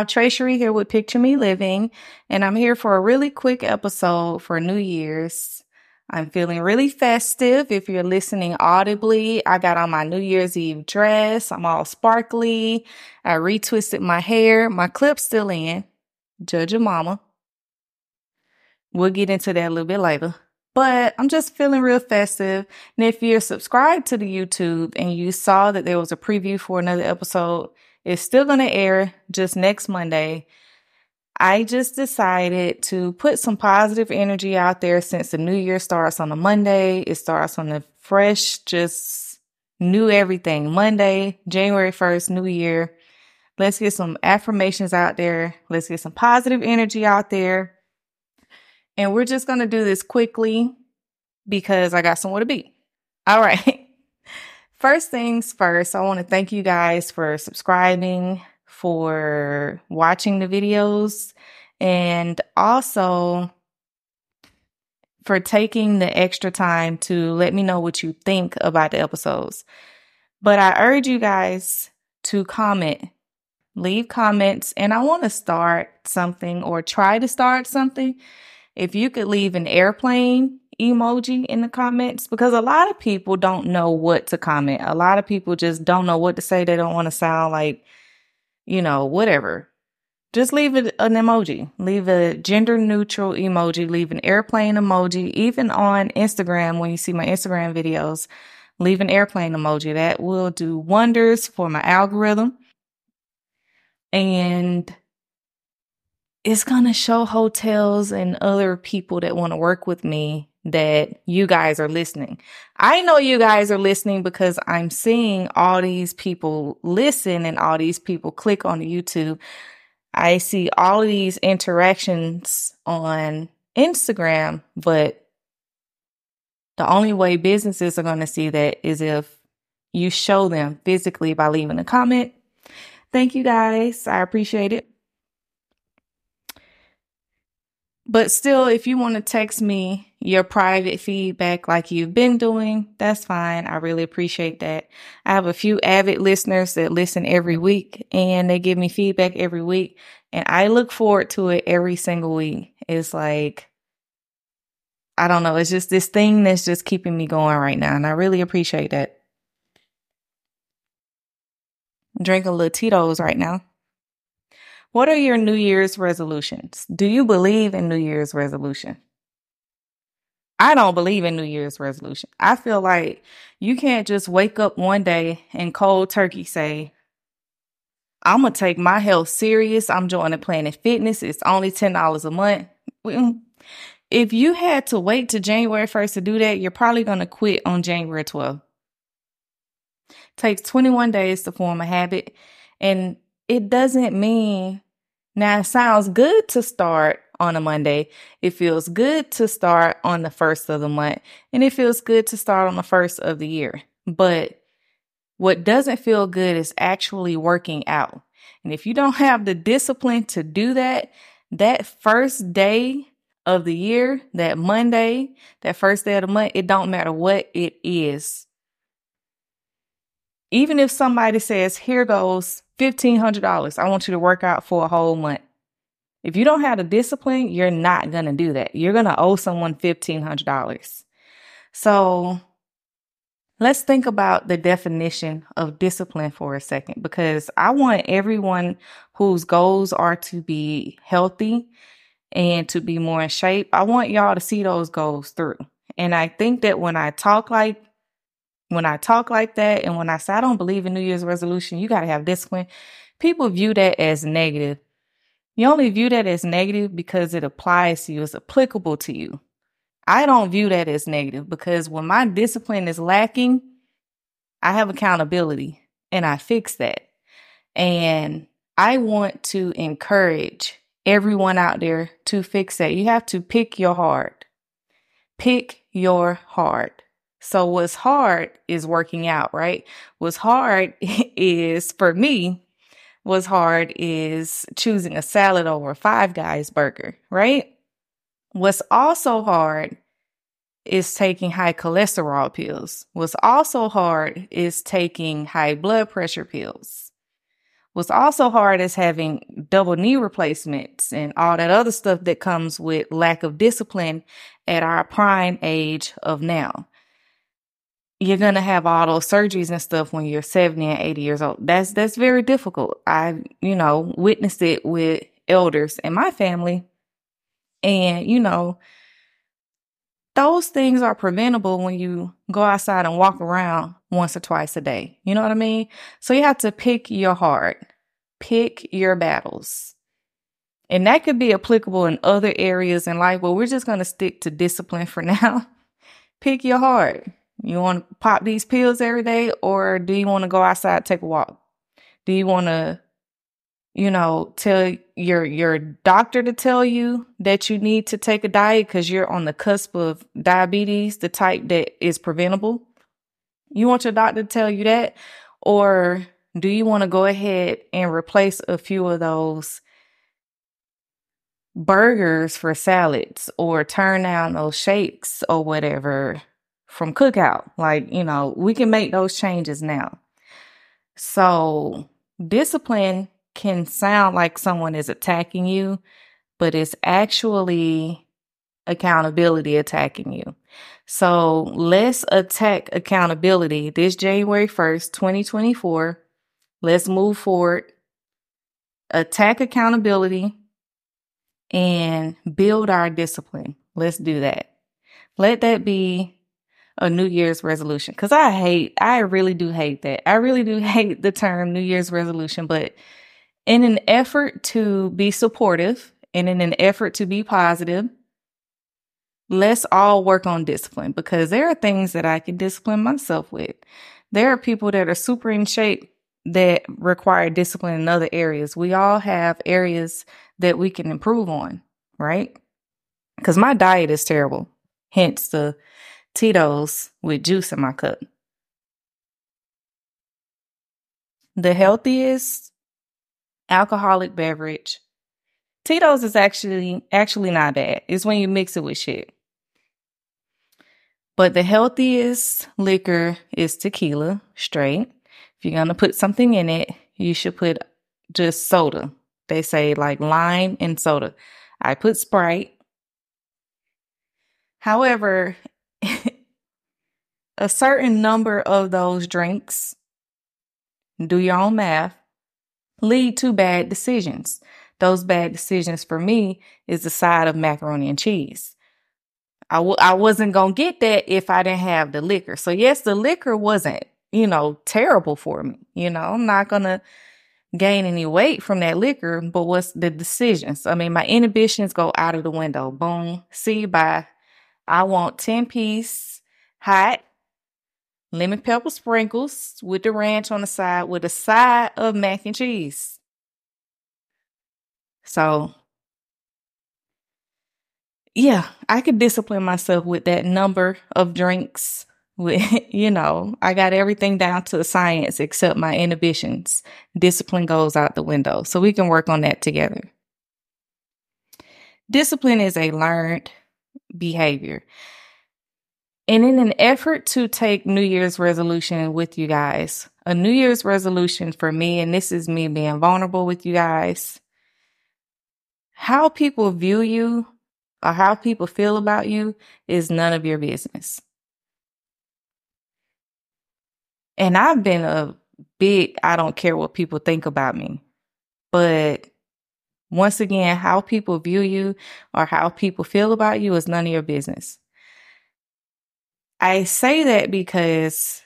Treasury here with Picture Me Living, and I'm here for a really quick episode for New Year's. I'm feeling really festive. If you're listening audibly, I got on my New Year's Eve dress. I'm all sparkly. I retwisted my hair. My clip's still in. Judge your mama. We'll get into that a little bit later. But I'm just feeling real festive. And if you're subscribed to the YouTube and you saw that there was a preview for another episode, it's still going to air just next Monday. I just decided to put some positive energy out there since the new year starts on a Monday. It starts on a fresh, just new everything. Monday, January 1st, new year. Let's get some affirmations out there. Let's get some positive energy out there. And we're just going to do this quickly because I got somewhere to be. All right. First things first, I want to thank you guys for subscribing, for watching the videos, and also for taking the extra time to let me know what you think about the episodes. But I urge you guys to comment, leave comments, and I want to start something or try to start something. If you could leave an airplane emoji in the comments because a lot of people don't know what to comment. A lot of people just don't know what to say. They don't want to sound like, you know, whatever. Just leave it an emoji. Leave a gender neutral emoji. Leave an airplane emoji. Even on Instagram, when you see my Instagram videos, leave an airplane emoji. That will do wonders for my algorithm. And it's going to show hotels and other people that want to work with me that you guys are listening. I know you guys are listening because I'm seeing all these people listen and all these people click on YouTube. I see all these interactions on Instagram, but the only way businesses are going to see that is if you show them physically by leaving a comment. Thank you guys. I appreciate it. But still, if you want to text me your private feedback like you've been doing, that's fine. I really appreciate that. I have a few avid listeners that listen every week and they give me feedback every week. And I look forward to it every single week. It's like, I don't know. It's just this thing that's just keeping me going right now. And I really appreciate that. I'm drinking a little Tito's right now. What are your New Year's resolutions? Do you believe in New Year's resolution? I don't believe in New Year's resolution. I feel like you can't just wake up one day and cold turkey say, I'm going to take my health serious. I'm joining Planet Fitness. It's only $10 a month. If you had to wait to January 1st to do that, you're probably going to quit on January 12th. takes 21 days to form a habit. And it doesn't mean now it sounds good to start on a Monday. It feels good to start on the first of the month and it feels good to start on the first of the year. But what doesn't feel good is actually working out. And if you don't have the discipline to do that, that first day of the year, that Monday, that first day of the month, it don't matter what it is. Even if somebody says, here goes $1,500, I want you to work out for a whole month. If you don't have the discipline, you're not going to do that. You're going to owe someone $1,500. So let's think about the definition of discipline for a second, because I want everyone whose goals are to be healthy and to be more in shape. I want y'all to see those goals through. And I think that when I talk like when I talk like that and when I say I don't believe in New Year's resolution, you got to have discipline. People view that as negative. You only view that as negative because it applies to you, it's applicable to you. I don't view that as negative because when my discipline is lacking, I have accountability and I fix that. And I want to encourage everyone out there to fix that. You have to pick your heart. Pick your heart. So what's hard is working out, right? What's hard is for me, what's hard is choosing a salad over a five guys burger, right? What's also hard is taking high cholesterol pills. What's also hard is taking high blood pressure pills. What's also hard is having double knee replacements and all that other stuff that comes with lack of discipline at our prime age of now. You're gonna have all those surgeries and stuff when you're 70 and 80 years old. That's that's very difficult. I, you know, witnessed it with elders in my family. And, you know, those things are preventable when you go outside and walk around once or twice a day. You know what I mean? So you have to pick your heart, pick your battles. And that could be applicable in other areas in life, but we're just going to stick to discipline for now. pick your heart. You want to pop these pills every day, or do you want to go outside, take a walk? Do you want to you know, tell your your doctor to tell you that you need to take a diet because you're on the cusp of diabetes, the type that is preventable. You want your doctor to tell you that, or do you want to go ahead and replace a few of those burgers for salads, or turn down those shakes or whatever from cookout? Like you know, we can make those changes now. So discipline can sound like someone is attacking you, but it's actually accountability attacking you. So let's attack accountability this January 1st, 2024. Let's move forward, attack accountability, and build our discipline. Let's do that. Let that be a New Year's resolution. Cause I hate, I really do hate that. I really do hate the term New Year's resolution, but in an effort to be supportive and in an effort to be positive, let's all work on discipline because there are things that I can discipline myself with. There are people that are super in shape that require discipline in other areas. We all have areas that we can improve on, right? Because my diet is terrible, hence the Tito's with juice in my cup. The healthiest alcoholic beverage. Tito's is actually actually not bad. It's when you mix it with shit. But the healthiest liquor is tequila, straight. If you're gonna put something in it, you should put just soda. They say like lime and soda. I put Sprite. However, a certain number of those drinks, do your own math, lead to bad decisions. Those bad decisions for me is the side of macaroni and cheese. I w- I wasn't going to get that if I didn't have the liquor. So yes, the liquor wasn't, you know, terrible for me. You know, I'm not going to gain any weight from that liquor, but what's the decisions? I mean, my inhibitions go out of the window. Boom. See you bye. I want 10 piece hot lemon pepper sprinkles with the ranch on the side with a side of mac and cheese. So, yeah, I could discipline myself with that number of drinks. With, you know, I got everything down to the science except my inhibitions. Discipline goes out the window. So we can work on that together. Discipline is a learned behavior. And in an effort to take New Year's resolution with you guys, a New Year's resolution for me, and this is me being vulnerable with you guys, how people view you or how people feel about you is none of your business. And I've been a big, I don't care what people think about me. But once again, how people view you or how people feel about you is none of your business. I say that because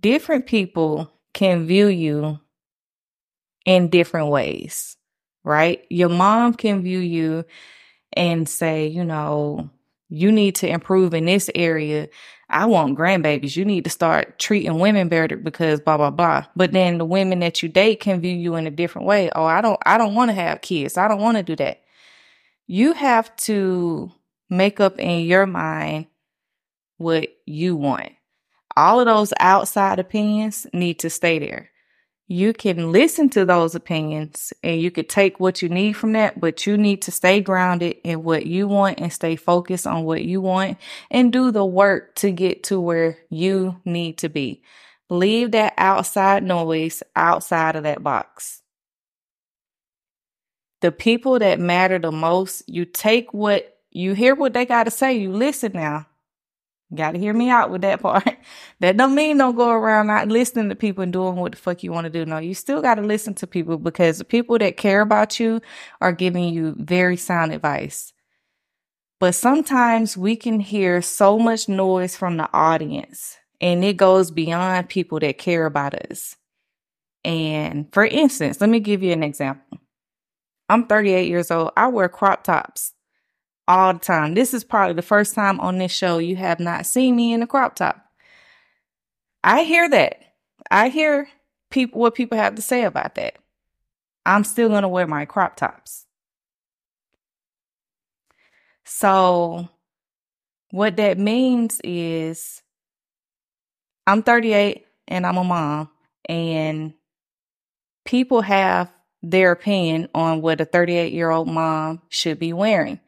different people can view you in different ways, right? Your mom can view you and say, you know, you need to improve in this area. I want grandbabies. You need to start treating women better because blah blah blah. But then the women that you date can view you in a different way. Oh, I don't I don't want to have kids. I don't want to do that. You have to make up in your mind what you want. All of those outside opinions need to stay there. You can listen to those opinions and you could take what you need from that, but you need to stay grounded in what you want and stay focused on what you want and do the work to get to where you need to be. Leave that outside noise outside of that box. The people that matter the most, you take what you hear what they got to say, you listen now. Got to hear me out with that part. that don't mean don't go around not listening to people and doing what the fuck you want to do. No, you still got to listen to people because the people that care about you are giving you very sound advice. But sometimes we can hear so much noise from the audience and it goes beyond people that care about us. And for instance, let me give you an example. I'm 38 years old. I wear crop tops all the time. This is probably the first time on this show you have not seen me in a crop top. I hear that. I hear people what people have to say about that. I'm still going to wear my crop tops. So what that means is I'm 38 and I'm a mom, and people have their opinion on what a 38 year old mom should be wearing.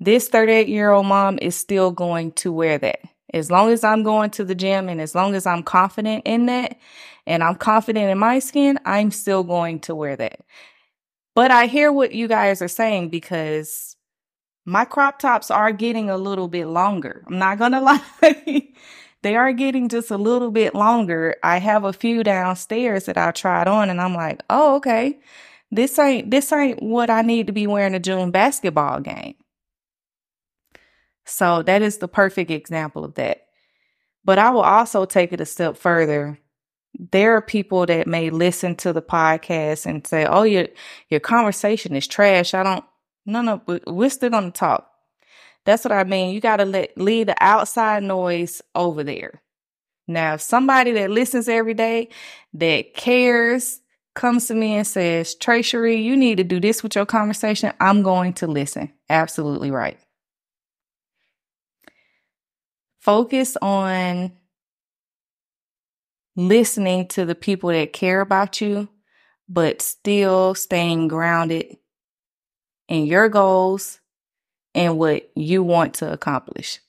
This 38 year old mom is still going to wear that. As long as I'm going to the gym and as long as I'm confident in that and I'm confident in my skin, I'm still going to wear that. But I hear what you guys are saying because my crop tops are getting a little bit longer. I'm not going to lie. they are getting just a little bit longer. I have a few downstairs that I tried on and I'm like, oh, okay. This ain't this ain't what I need to be wearing a June basketball game. So that is the perfect example of that. But I will also take it a step further. There are people that may listen to the podcast and say, "Oh, your your conversation is trash." I don't. No, no, we're still gonna talk. That's what I mean. You got to let leave the outside noise over there. Now, if somebody that listens every day, that cares, comes to me and says, Tracery, you need to do this with your conversation, I'm going to listen. Absolutely right. Focus on listening to the people that care about you, but still staying grounded in your goals and what you want to accomplish.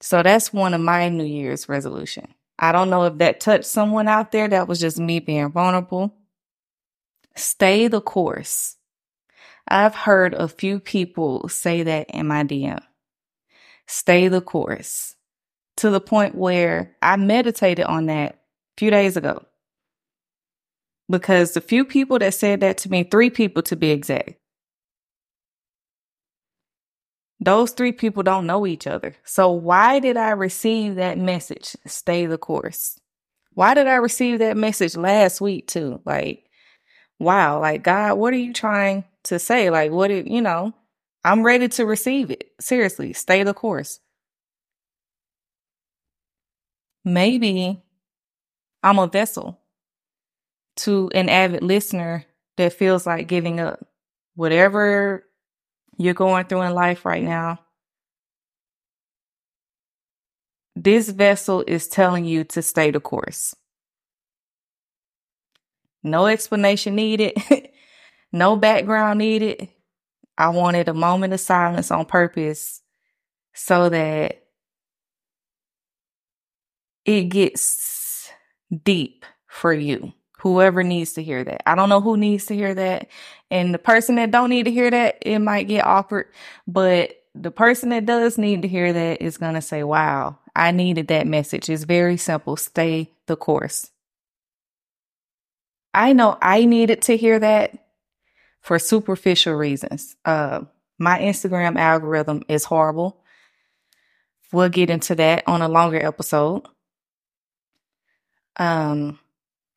So that's one of my New Year's resolution. I don't know if that touched someone out there. That was just me being vulnerable. Stay the course. I've heard a few people say that in my DM. Stay the course to the point where I meditated on that a few days ago. Because the few people that said that to me, three people to be exact, those three people don't know each other. So why did I receive that message? Stay the course. Why did I receive that message last week too? Like, wow, like God, what are you trying to say? Like, what did, you know, I'm ready to receive it. Seriously, stay the course. Maybe I'm a vessel to an avid listener that feels like giving up. Whatever you're going through in life right now, this vessel is telling you to stay the course. No explanation needed, no background needed. I wanted a moment of silence on purpose so that it gets deep for you whoever needs to hear that. I don't know who needs to hear that. And the person that don't need to hear that, it might get awkward, but the person that does need to hear that is going to say, wow, I needed that message. It's very simple. Stay the course. I know I needed to hear that for superficial reasons. Uh, my Instagram algorithm is horrible. We'll get into that on a longer episode. Um,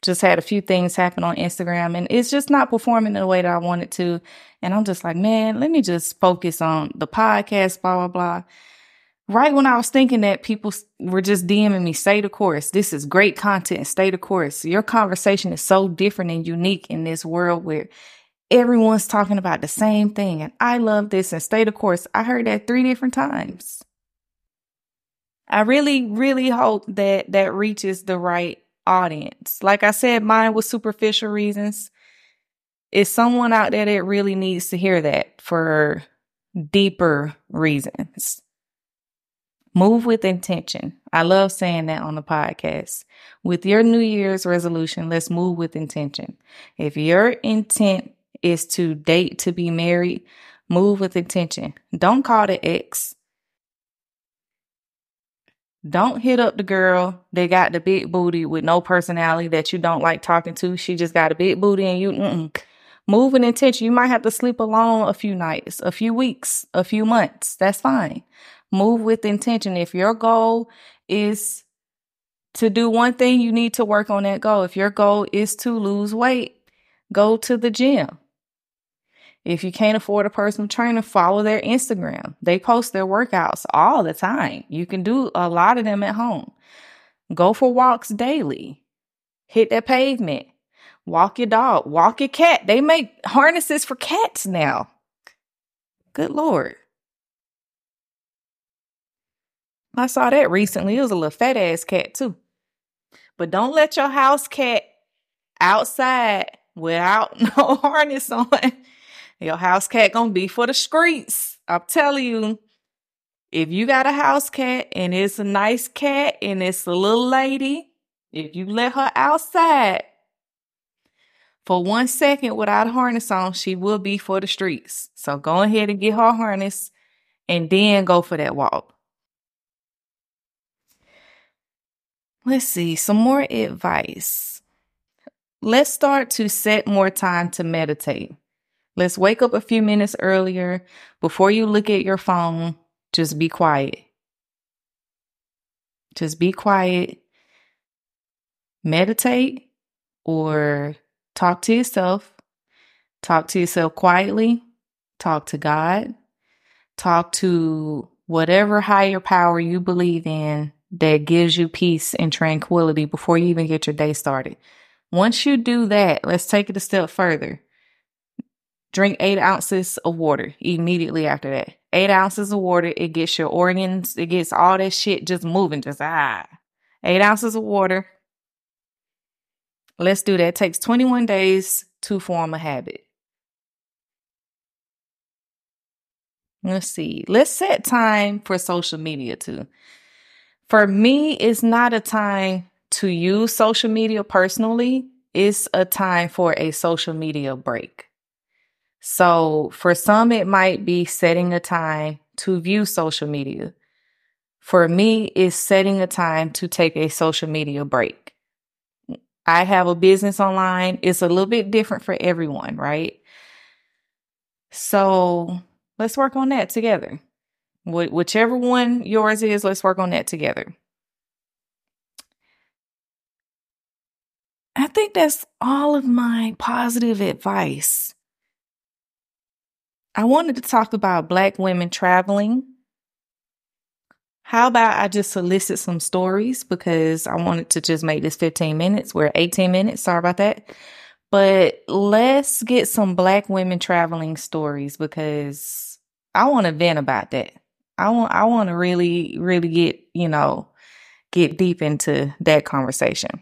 just had a few things happen on Instagram and it's just not performing in the way that I wanted to. And I'm just like, man, let me just focus on the podcast, blah, blah, blah. Right when I was thinking that people were just DMing me, stay the course. This is great content. Stay the course. Your conversation is so different and unique in this world where everyone's talking about the same thing. And I love this and stay the course. I heard that three different times. I really, really hope that that reaches the right audience. Like I said, mine was superficial reasons. Is someone out there that really needs to hear that for deeper reasons? Move with intention. I love saying that on the podcast. With your New Year's resolution, let's move with intention. If your intent is to date to be married, move with intention. Don't call the ex. Don't hit up the girl that got the big booty with no personality that you don't like talking to. She just got a big booty and you, mm-mm. move with intention. You might have to sleep alone a few nights, a few weeks, a few months. That's fine. Move with intention. If your goal is to do one thing, you need to work on that goal. If your goal is to lose weight, go to the gym. If you can't afford a personal trainer, follow their Instagram. They post their workouts all the time. You can do a lot of them at home. Go for walks daily. Hit that pavement. Walk your dog. Walk your cat. They make harnesses for cats now. Good Lord. I saw that recently. It was a little fat ass cat too. But don't let your house cat outside without no harness on. Your house cat gonna be for the streets. I'm telling you. If you got a house cat and it's a nice cat and it's a little lady, if you let her outside for one second without a harness on, she will be for the streets. So go ahead and get her harness and then go for that walk. Let's see, some more advice. Let's start to set more time to meditate. Let's wake up a few minutes earlier. Before you look at your phone, just be quiet. Just be quiet. Meditate or talk to yourself. Talk to yourself quietly. Talk to God. Talk to whatever higher power you believe in that gives you peace and tranquility before you even get your day started. Once you do that, let's take it a step further. Drink eight ounces of water immediately after that. Eight ounces of water, it gets your organs, it gets all that shit just moving, just ah. Eight ounces of water. Let's do that. It takes 21 days to form a habit. Let's see. Let's set time for social media too. For me, it's not a time to use social media personally. It's a time for a social media break. So for some, it might be setting a time to view social media. For me, it's setting a time to take a social media break. I have a business online. It's a little bit different for everyone, right? So let's work on that together. Wh- whichever one yours is, let's work on that together. I think that's all of my positive advice. I wanted to talk about Black women traveling. How about I just solicit some stories because I wanted to just make this 15 minutes. We're 18 minutes. Sorry about that. But let's get some Black women traveling stories because I want to vent about that. I want I want to really really get, you know, get deep into that conversation.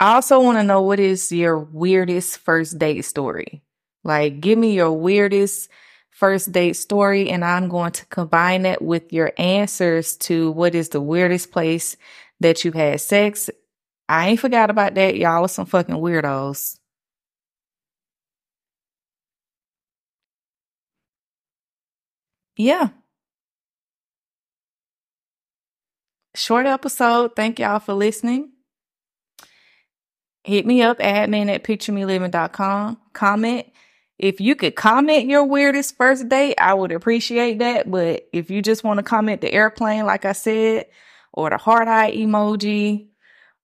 I also want to know what is your weirdest first date story? Like, give me your weirdest first date story, and I'm going to combine that with your answers to what is the weirdest place that you had sex. I ain't forgot about that. Y'all are some fucking weirdos. Yeah. Short episode. Thank y'all for listening. Hit me up, admin at picturemeliving.com. Comment if you could comment your weirdest first date, I would appreciate that. But if you just want to comment the airplane, like I said, or the heart eye emoji,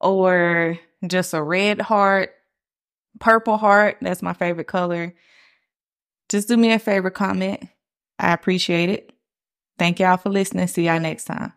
or just a red heart, purple heart, that's my favorite color. Just do me a favor, comment. I appreciate it. Thank y'all for listening. See y'all next time.